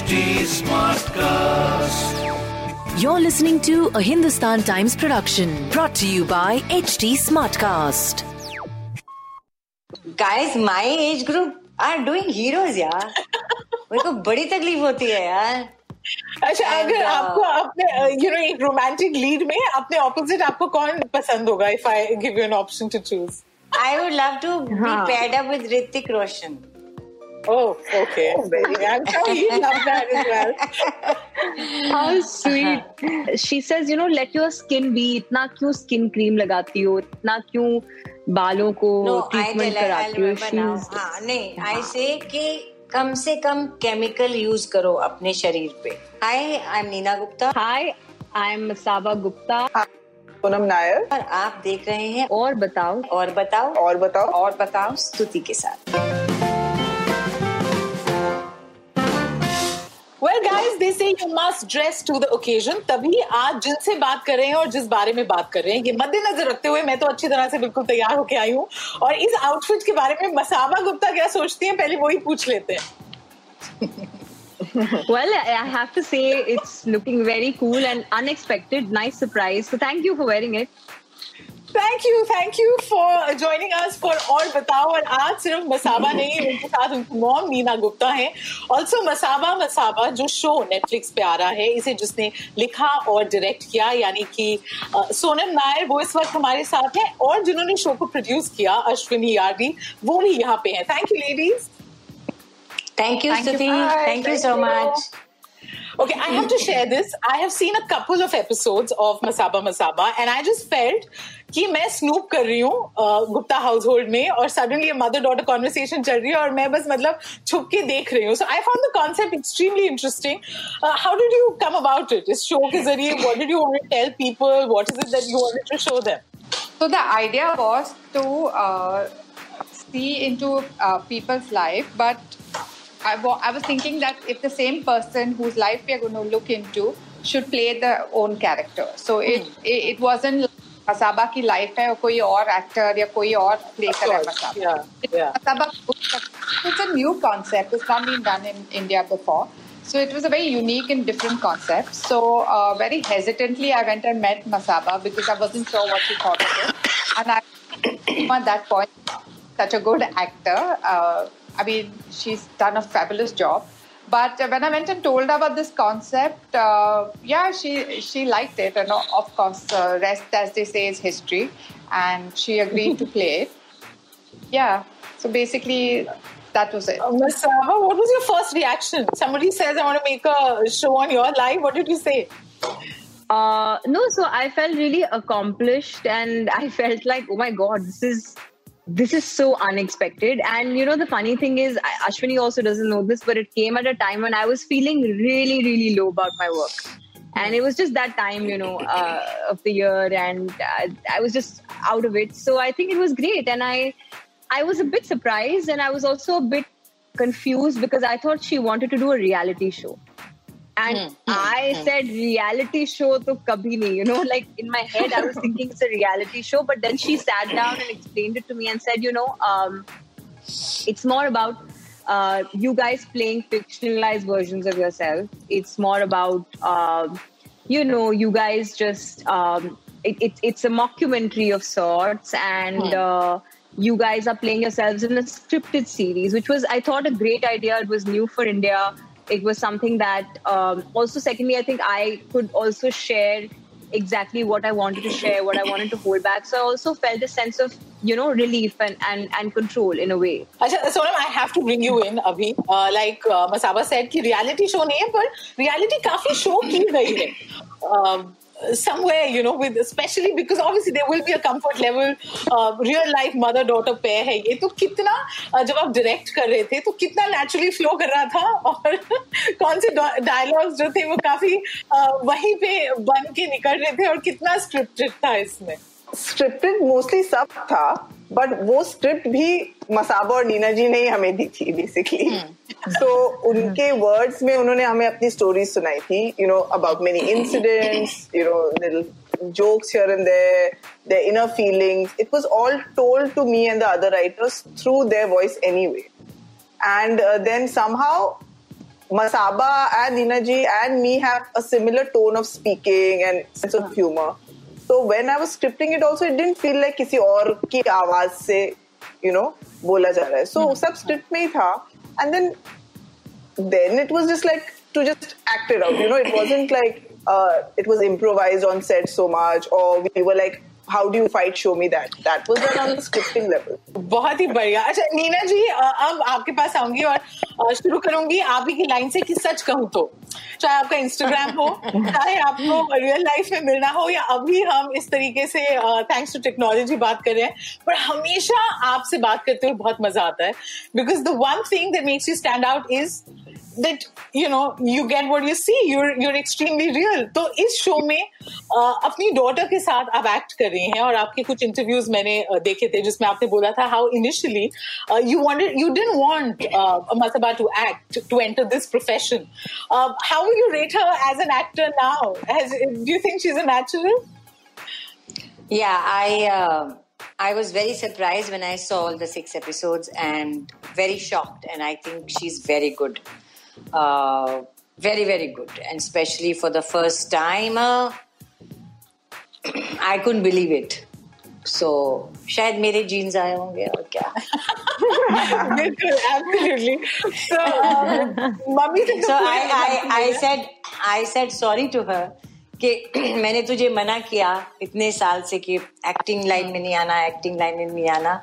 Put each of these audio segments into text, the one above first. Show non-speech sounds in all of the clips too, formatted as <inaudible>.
HT Smartcast. You're listening to a Hindustan Times production brought to you by HT Smartcast. Guys, my age group are doing heroes, yeah. <laughs> मेरे को बड़ी तकलीफ होती है यार. अच्छा अगर uh, आपको अपने यू नो एक रोमांटिक लीड में अपने ऑपोजिट आपको कौन पसंद होगा if I give you an option to choose I would love to be paired up with Hrithik Roshan Oh, okay. Oh, <laughs> I'm sure you love that as well. <laughs> How sweet. She says, you know, let your skin be. Itna kyun skin cream lagati ho? Itna kyun बालों को treatment कराती हूँ? हाँ नहीं आई से हाँ. कि कम से कम केमिकल यूज़ करो अपने शरीर पे। Hi I am Neena Gupta hi I am Saba Gupta Poonam Nair और आप देख रहे हैं और बताओ। और बताओ। और बताओ। और बताओ, बताओ स्तुति के साथ। Well, guys, they say you must dress to the occasion. तभी आज जिनसे बात कर रहे हैं और जिस बारे में बात कर रहे हैं ये मद्देनजर रखते हुए मैं तो अच्छी तरह से बिल्कुल तैयार होके आई हूँ और इस आउटफिट के बारे में मसाबा गुप्ता क्या सोचती हैं पहले वही पूछ लेते हैं Well, I have to say it's looking very cool and unexpected. Nice surprise. So thank you for wearing it. Thank you thank you for joining us for और बताओ और आज सिर्फ़ मसाबा <laughs> नहीं उनके साथ उनकी मॉम नीना गुप्ता है ऑल्सो मसाबा मसाबा जो शो नेटफ्लिक्स पे आ रहा है इसे जिसने लिखा और डायरेक्ट किया यानी कि सोनम नायर वो इस वक्त हमारे साथ है और जिन्होंने शो को प्रोड्यूस किया अश्विनी यार्डी वो भी यहाँ पे हैं thank you ladies thank you. Thank you Thank so you. Much Okay, I have to share this. I have seen a couple of episodes of Masaba Masaba, and I just felt कि मैं snoop कर रही हूँ Gupta house hold में और suddenly mother daughter conversation चल रही है और मैं बस मतलब छुप के देख रही हूँ। So I found the concept extremely interesting how did you come about it इस शो के ज़रिए what did you want tell people what is it you wanted to show them so the idea was to see into people's life but I, wa- I was thinking that if the same person whose life we are going to look into should play their own character. So mm. it, it wasn't Masaba की life है और कोई और actor या कोई और play कर रहा है Masaba yeah yeah Masaba, it's a new concept. It's not been done in India before. So it was a very unique and different concept. So uh, very hesitantly, I went and met Masaba because I wasn't sure what she thought of it. And I, at that point, such a good actor. Uh, I mean, she's done a fabulous job. But uh, when I went and told her about this concept, uh, yeah, she she liked it, and uh, of course, uh, rest as they say is history, and she agreed to play it. Yeah. So basically, that was it. Masaba, what was your first reaction? Somebody says, I want to make a show on your life. What did you say? Uh, no, so I felt really accomplished, and I felt like, oh my god, this is this is so unexpected. And you know, the funny thing is, Ashwini also doesn't know this, but it came at a time when I was feeling really, really low about my work. And it was just that time, you know, uh, of the year, and uh, I was just out of it. So I think it was great, and I, I was a bit surprised, and I was also a bit confused because I thought she wanted to do a reality show. And I said reality show to kabhi nahi, you know, <laughs> like in my head I was thinking it's a reality show, but then she sat down and explained it to me and said, you know, um, it's more about uh, you guys playing fictionalized versions of yourself. It's more about, um, you know, you guys just, um, it, it, it's a mockumentary of sorts, and uh, you guys are playing yourselves in a scripted series, which was, I thought, a great idea. It was new for India It was something that, um, also, secondly, I think I could also share exactly what I wanted to share, what I wanted to hold back. So I also felt a sense of, you know, relief and, and, and control in a way. अच्छा Sonam I have to bring you in अभी like Masaba said कि reality show नहीं है पर reality काफी show की गई है Um, somewhere you know with especially because obviously there will be a comfort level uh, real life mother daughter pair है ये तो कितना uh, जब आप डायरेक्ट कर रहे थे तो कितना नेचुरली फ्लो कर रहा था और कौन से डायलॉग्स जो थे वो काफ़ी uh, वहीं पे बन के निकल रहे थे और कितना स्क्रिप्टेड था इसमें स्क्रिप्टेड मोस्टली सब था But वो स्क्रिप्ट भी Masaba and नीना जी ने ही हमें दी थी बेसिकली सो hmm. उनके वर्ड्स में उन्होंने हमें अपनी स्टोरी सुनाई थी you know about many incidents you jokes here and there, their inner feelings. It was all told to me and the other writers through their voice anyway. And uh, then somehow Masaba and Neena ji and me have a similar tone of speaking and sense of hmm. humor. So when I was scripting it also it didn't feel like किसी और की आवाज़ से you know बोला जा रहा है। सो hmm. सब स्क्रिप्ट में ही था। And then then it was just like to just acted out you know it wasn't like it was improvised on set so much or we were like how do you fight? Show me that. That was done on the scripting level. बहुत ही बढ़िया। अच्छा नीना जी अब आपके पास आऊँगी और शुरू करूँगी। आप ही की लाइन से कि सच कहूँ तो। चाहे आपका इंस्टाग्राम हो, चाहे आपको रियल लाइफ में मिलना हो, या अभी हम इस तरीके से थैंक्स टू टेक्नोलॉजी बात कर रहे हैं, पर हमेशा आपसे बात करते हुए बहुत मज़ा आता है। Because the one thing that makes you stand out is that you know you get what you see you're you're extremely real तो इस शो में uh, अपनी डॉटर के साथ आप एक्ट कर रही हैं और आपके कुछ इंटरव्यूज मैंने uh, देखे थे जिसमें आपने बोला था how initially you wanted you didn't want uh, Masaba to act to enter this profession uh, how will you rate her as an actor now Has, do you think she's a natural Yeah, I uh, I was very surprised when I saw all the six episodes and very shocked. And I think she's very good, uh, very very good, and especially for the first time, uh, <clears throat> I couldn't believe it. So शायद मेरे jeans आए होंगे और क्या बिल्कुल absolutely so uh, mummy से तो so I, पूरे- I, I said I said sorry to her कि <clears throat> मैंने तुझे मना किया इतने साल से कि एक्टिंग लाइन में नहीं आना एक्टिंग लाइन में नहीं आना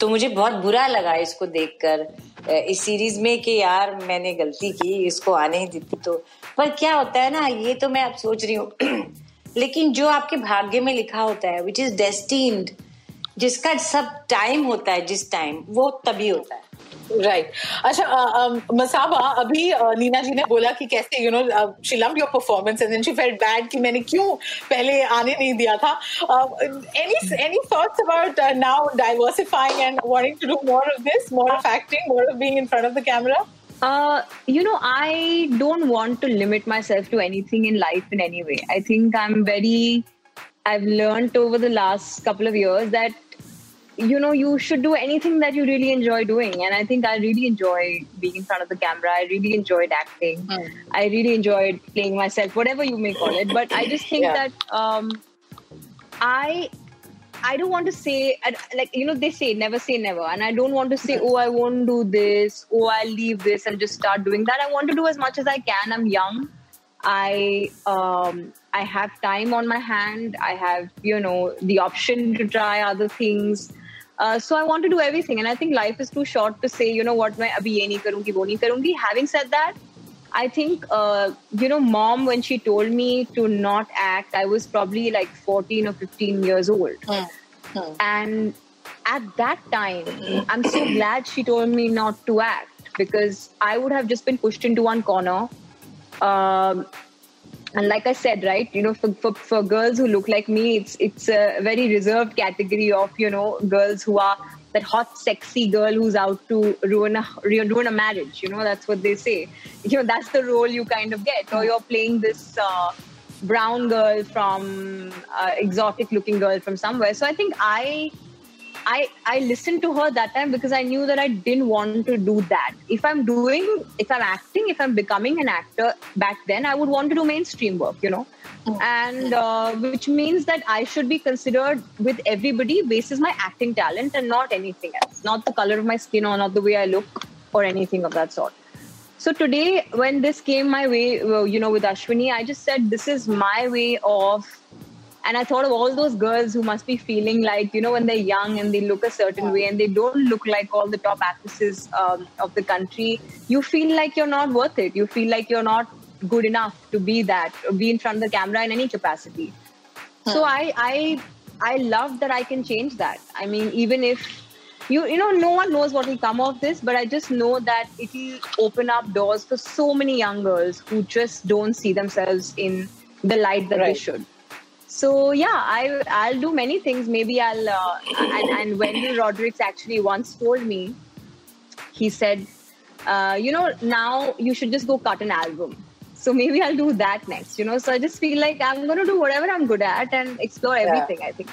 तो मुझे बहुत बुरा लगा इसको देखकर इस सीरीज़ में कि यार मैंने गलती की, इसको आने ही देती तो। पर क्या होता है ना, ये तो मैं अब सोच रही हूँ। <clears throat> लेकिन जो आपके भाग्य में लिखा होता है विच इज़ डेस्टिन्ड जिसका सब टाइम होता है, जिस टाइम वो तभी होता है। राइट अच्छा मसाबा अभी नीना जी ने बोला कि कैसे you know she loved your performance and she felt bad कि मैंने क्यों पहले आने नहीं दिया था। Any any thoughts about now diversifying and wanting to do more of this more of acting more of being in front of the camera Uh, you know, I don't want to limit myself to anything in life in any way. I think I'm very, I've learned over the last couple of years that, you know, you should do anything that you really enjoy doing. And I think I really enjoy being in front of the camera. I really enjoyed acting. I really enjoyed playing myself, whatever you may call it. But I just think Yeah. that um, I I don't want to say like you know they say never say never, and I don't want to say oh I won't do this, oh I'll leave this and just start doing that. I want to do as much as I can. I'm young. I um, I have time on my hand. I have you know the option to try other things. Uh, so I want to do everything, and I think life is too short to say you know what मैं अभी ये नहीं करूँगी वो नहीं करूँगी. Having said that, I think, uh, you know, mom, when she told me to not act, I was probably like 14 or 15 years old. And at that time, I'm so glad she told me not to act because I would have just been pushed into one corner. Um, and like I said, right, you know, for, for, for girls who look like me, it's it's a very reserved category of you know girls who are that hot, sexy girl who's out to ruin a ruin a marriage. You know, that's what they say. You know, that's the role you kind of get, or you're playing this uh, brown girl from uh, exotic looking girl from somewhere. So I think I I I listened to her that time because I knew that I didn't want to do that. If I'm doing, if I'm acting, if I'm becoming an actor back then, I would want to do mainstream work, you know, and uh, which means that I should be considered with everybody basis my acting talent and not anything else, not the color of my skin or not the way I look or anything of that sort. So today, when this came my way, you know, with Ashwini, I just said this is my way of and I thought of all those girls who must be feeling like, you know, when they're young and they look a certain way and they don't look like all the top actresses um, of the country, you feel like you're not worth it. You feel like you're not good enough to be that, or be in front of the camera in any capacity. So I, I, I love that I can change that. I mean, even if you, you know, no one knows what will come of this, but I just know that it will open up doors for so many young girls who just don't see themselves in the light that they should. So yeah, I I'll do many things. Maybe I'll uh, and and Wendell Rodricks actually once told me, he said, uh, you know, now you should just go cut an album. So maybe I'll do that next. You know, so I just feel like I'm gonna do whatever I'm good at and explore everything. I think.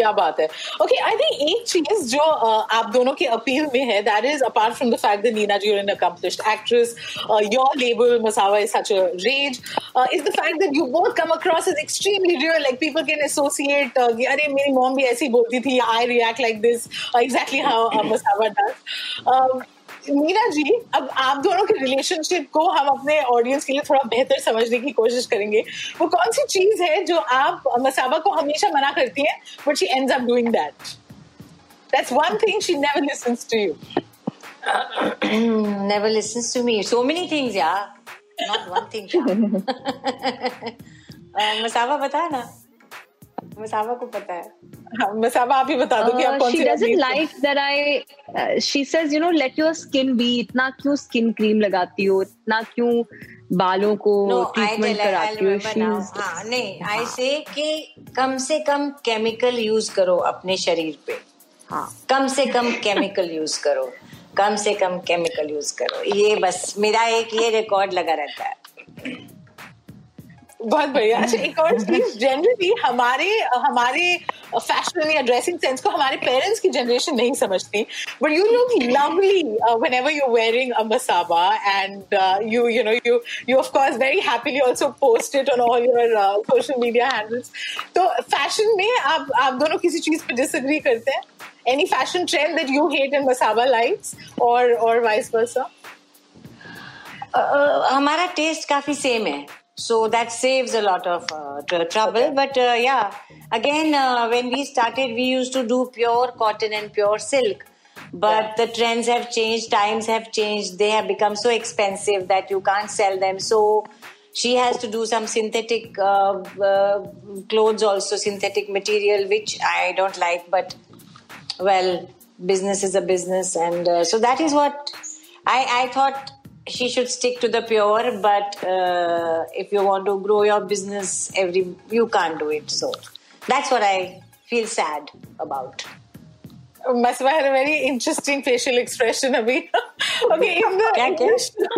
क्या बात है? Okay I think एक चीज़ जो uh, आप दोनों के appeal में है that is apart from the fact that Neena ji are an accomplished actress your label Masaba is such a rage is the fact that you both come across is extremely real like people can associate अरे मेरी mom भी ऐसी बोलती थी I react like this exactly how Masaba does Neena ji अब आप दोनों के रिलेशनशिप को हम अपने ऑडियंस के लिए थोड़ा बेहतर समझने की कोशिश करेंगे वो कौन सी चीज़ है जो आप मसाबा को हमेशा मना करती है but she ends up doing that that's one thing she never listens to you never listens to me. So many things, yeah. Not one thing. <laughs> <laughs> uh, Masaba बता ना मसावा को पता है। हाँ, मसाबा आप ही बता दो कि आप Uh, कौन सी doesn't रणनीति- like that I. Uh, she says, you know, let your skin इतना क्यों skin cream लगाती हो? इतना क्यों बालों को ट्रीटमेंट कराती हो? हाँ नहीं आई से कि कम से कम केमिकल यूज़ करो अपने शरीर पे। हाँ। कम से कम केमिकल यूज़ करो। कम से कम केमिकल यूज़ करो। ये बस मेरा एक ये रिकॉर्ड लगा रहता है। बहुत बढ़िया। अच्छा एक और <laughs> चीज़ जनरली हमारे हमारे फ़ैशन या ड्रेसिंग सेंस को हमारे पेरेंट्स की जनरेशन नहीं समझती। But you look lovely whenever you wearing a Masaba and you you know you you of course very happily also post it on all your social media handles तो fashion में आप आप दोनों किसी चीज़ पर डिसएग्री करते हैं? Any fashion trend that you hate and Masaba likes और और वाइस वर्सा uh, हमारा टेस्ट काफ़ी सेम है। So that saves a lot of uh, tr- trouble. But uh, yeah again uh, when we started we used to do pure cotton and pure silk. But the trends have changed times have changed. They have become so expensive that you can't sell them. So she has to do some synthetic uh, uh, clothes also synthetic material which i don't like. But well business is a business. And uh, so that is what i i thought she should stick to the pure but uh, if you want to grow your business every you can't do it so that's what i feel sad about Maswa had a very interesting facial expression abhi. <laughs> okay, in the क्या, in क्या? the show-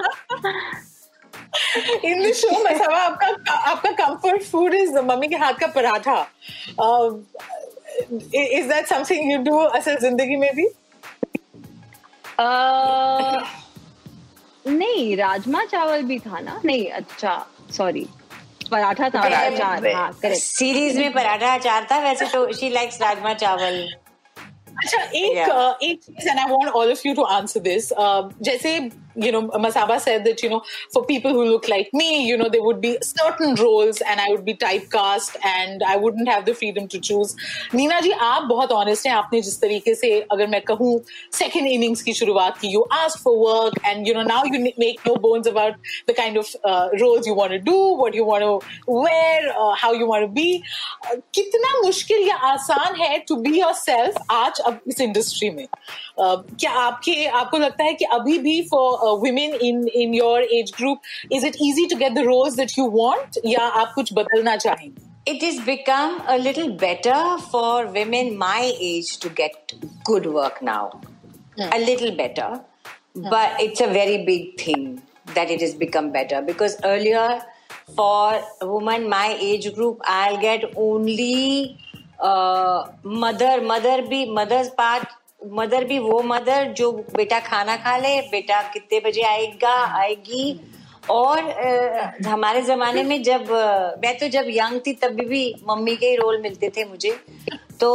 in the show Maswa आपका आपका comfort food is mummy के हाथ का paratha. Uh, is that something you do असल जिंदगी में भी? Uh, नहीं राजमा चावल भी था ना नहीं अच्छा सॉरी पराठा था पराठा, अचार हाँ करेक्ट सीरीज़ में पराठा अचार था वैसे तो शी लाइक्स राजमा चावल अच्छा एक Yeah. एक चीज़ and I want all of you to answer. Uh, जैसे you know Masaba said that you know for people who look like me, you know there would be certain roles and I would be typecast and I wouldn't have the freedom to choose. Neena जी आप बहुत honest हैं आपने जिस तरीके से अगर मैं कहूँ second innings की शुरुआत की you asked for work and you know now you make no bones about the kind of uh, roles you want to do, what you want to wear, uh, how you want to be. Uh, कितना मुश्किल या आसान है to be yourself आज अब इस industry में Uh, क्या आपके आपको लगता है कि अभी भी for women in in your age group is it easy to get the roles that you want या आप कुछ बदलना चाहेंगे it has become a little better for women my age to get good work now. A little better. But it's a very big thing that it has become better because earlier for a woman my age group I'll get only uh, mother mother भी mother's part mother भी वो mother जो बेटा खाना खा ले बेटा कितने बजे आएगा आएगी। और हमारे जमाने में जब मैं तो जब यंग थी तब भी, भी मम्मी के ही रोल मिलते थे मुझे। तो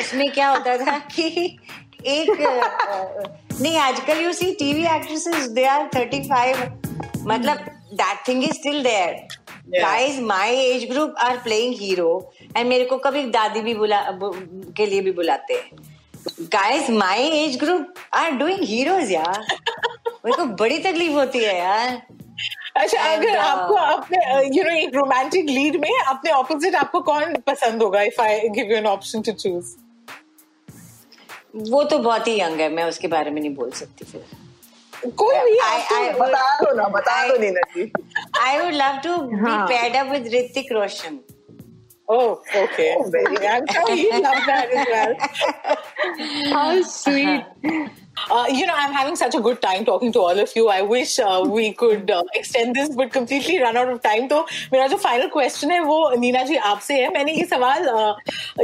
उसमें क्या होता था कि एक नहीं आजकल you see TV actresses they are thirty five मतलब that thing is still there guys my age group are playing hero and मेरे को कभी दादी भी बुला के लिए भी बुलाते। हैं guys my age group are doing heroes यार मेरे को बड़ी तकलीफ़ होती है यार। अच्छा And, अगर uh, आपको अपने यू नो एक रोमांटिक लीड में अपने ऑपोजिट आपको कौन पसंद होगा if I give you an option to choose वो तो बहुत ही यंग है मैं उसके बारे में नहीं बोल सकती फिर। कोई भी बता दो ना बता दो Neena ji. I would love to be. Paired up with Hrithik Roshan Oh, okay. Oh, very I'm sure you love that as well. How sweet. Uh, you know, I'm having such a good time talking to all of you. I wish uh, we could uh, extend this, but completely run out of time. तो मेरा जो final question है वो नीना जी आपसे है मैंने ये सवाल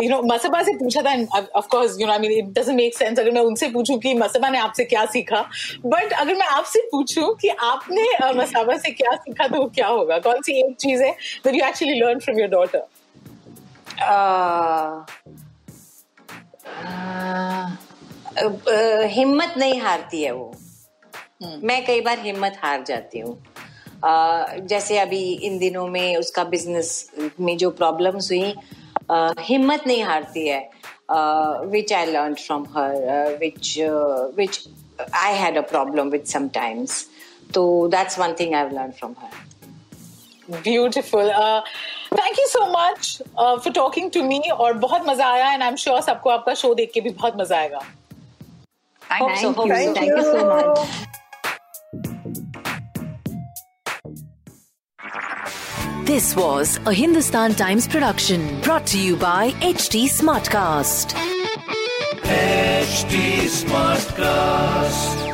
यू नो मसबा से पूछा था of course you know I mean it doesn't make sense अगर मैं उनसे पूछूँ कि मसबा ने आपसे क्या सीखा but अगर मैं आपसे पूछूँ कि आपने uh, मसाबा से क्या सीखा तो क्या होगा कौन सी एक चीज़ है that you actually learned from your daughter uh, uh, हिम्मत नहीं हारती है वो। मैं कई बार हिम्मत हार जाती हूँ। जैसे अभी इन दिनों में उसका बिज़नेस में जो प्रॉब्लम्स हुई हिम्मत नहीं हारती है। Which I learn from her which which I had a problem with sometimes तो that's one thing I learn from her beautiful thank you so much for talking to me और बहुत मजा आया एंड आई एम श्योर सबको आपका show देख के भी बहुत मजा आएगा। Thank you so much This was a Hindustan Times production brought to you by HT HT Smartcast.